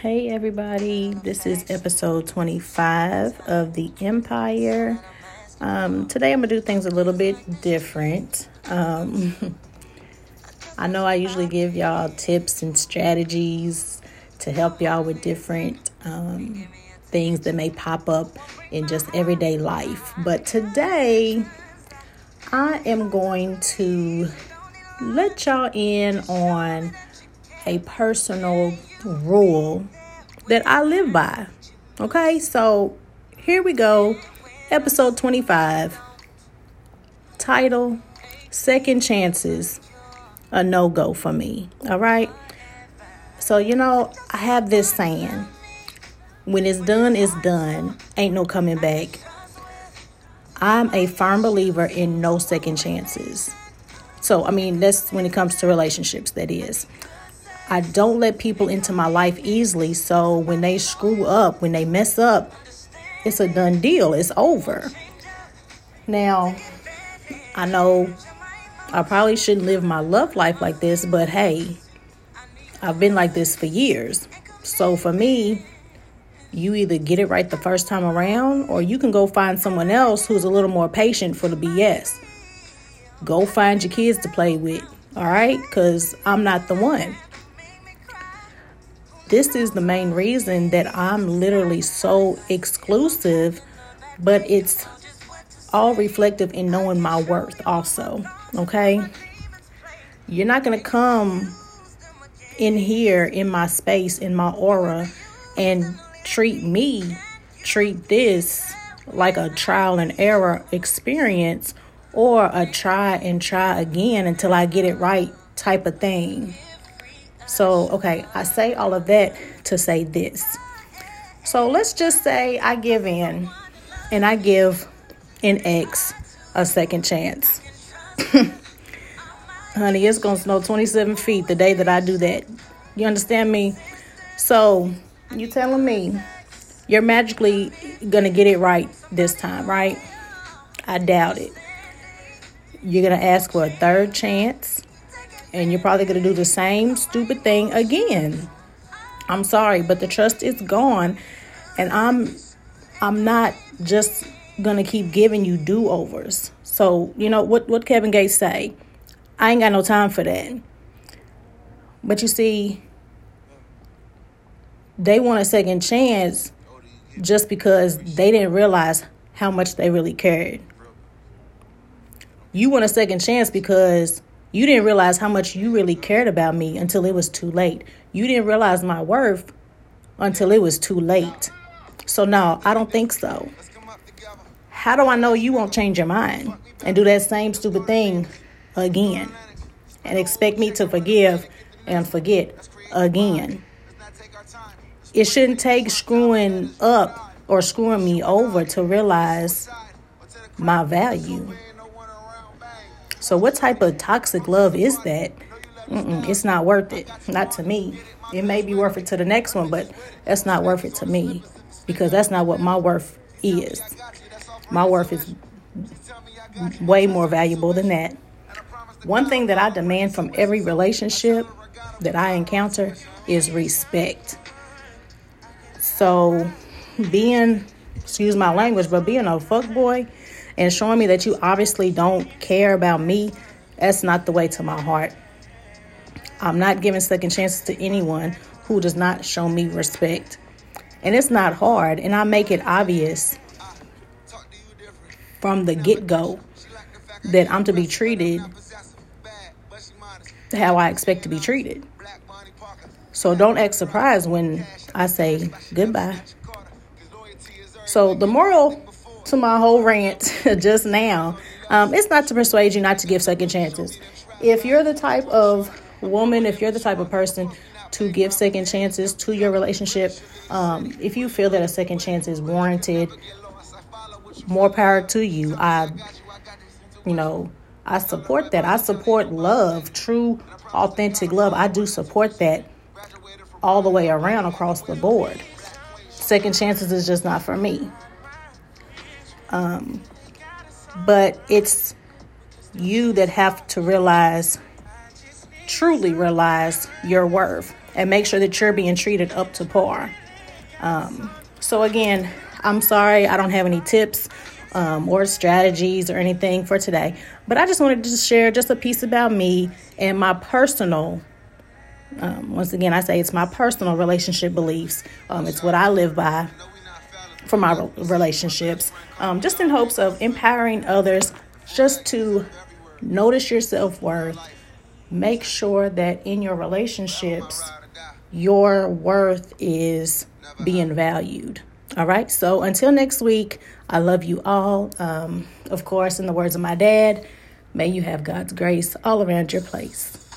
Hey, everybody, this is episode 25 of The Empire. Um, today, I'm gonna do things a little bit different. Um, I know I usually give y'all tips and strategies to help y'all with different um, things that may pop up in just everyday life, but today, I am going to let y'all in on a personal rule that I live by. Okay, so here we go. Episode 25. Title Second Chances, a no go for me. All right. So, you know, I have this saying when it's done, it's done. Ain't no coming back. I'm a firm believer in no second chances. So, I mean, that's when it comes to relationships, that is. I don't let people into my life easily. So when they screw up, when they mess up, it's a done deal. It's over. Now, I know I probably shouldn't live my love life like this, but hey, I've been like this for years. So for me, you either get it right the first time around or you can go find someone else who's a little more patient for the BS. Go find your kids to play with, all right? Because I'm not the one this is the main reason that I'm literally so exclusive, but it's all reflective in knowing my worth, also. Okay? You're not going to come in here in my space, in my aura, and treat me, treat this like a trial and error experience or a try and try again until I get it right type of thing. So, okay, I say all of that to say this. So, let's just say I give in and I give an ex a second chance. Honey, it's going to snow 27 feet the day that I do that. You understand me? So, you telling me you're magically going to get it right this time, right? I doubt it. You're going to ask for a third chance and you're probably going to do the same stupid thing again. I'm sorry, but the trust is gone and I'm I'm not just going to keep giving you do-overs. So, you know what what Kevin Gates say? I ain't got no time for that. But you see, they want a second chance just because they didn't realize how much they really cared. You want a second chance because you didn't realize how much you really cared about me until it was too late. You didn't realize my worth until it was too late. So, no, I don't think so. How do I know you won't change your mind and do that same stupid thing again and expect me to forgive and forget again? It shouldn't take screwing up or screwing me over to realize my value. So, what type of toxic love is that? Mm-mm, it's not worth it. Not to me. It may be worth it to the next one, but that's not worth it to me because that's not what my worth is. My worth is way more valuable than that. One thing that I demand from every relationship that I encounter is respect. So, being, excuse my language, but being a fuck boy and showing me that you obviously don't care about me, that's not the way to my heart. I'm not giving second chances to anyone who does not show me respect. And it's not hard, and I make it obvious from the get go that I'm to be treated how I expect to be treated. So don't act surprised when I say goodbye. So the moral to my whole rant just now, um, it's not to persuade you not to give second chances. If you're the type of woman, if you're the type of person to give second chances to your relationship, um, if you feel that a second chance is warranted, more power to you. I, you know, I support that. I support love, true, authentic love. I do support that all the way around across the board. Second chances is just not for me. Um, but it's you that have to realize, truly realize your worth and make sure that you're being treated up to par. Um, so, again, I'm sorry I don't have any tips um, or strategies or anything for today, but I just wanted to share just a piece about me and my personal. Um, once again, I say it's my personal relationship beliefs. Um, it's what I live by for my relationships, um, just in hopes of empowering others just to notice your self worth. Make sure that in your relationships, your worth is being valued. All right. So until next week, I love you all. Um, of course, in the words of my dad, may you have God's grace all around your place.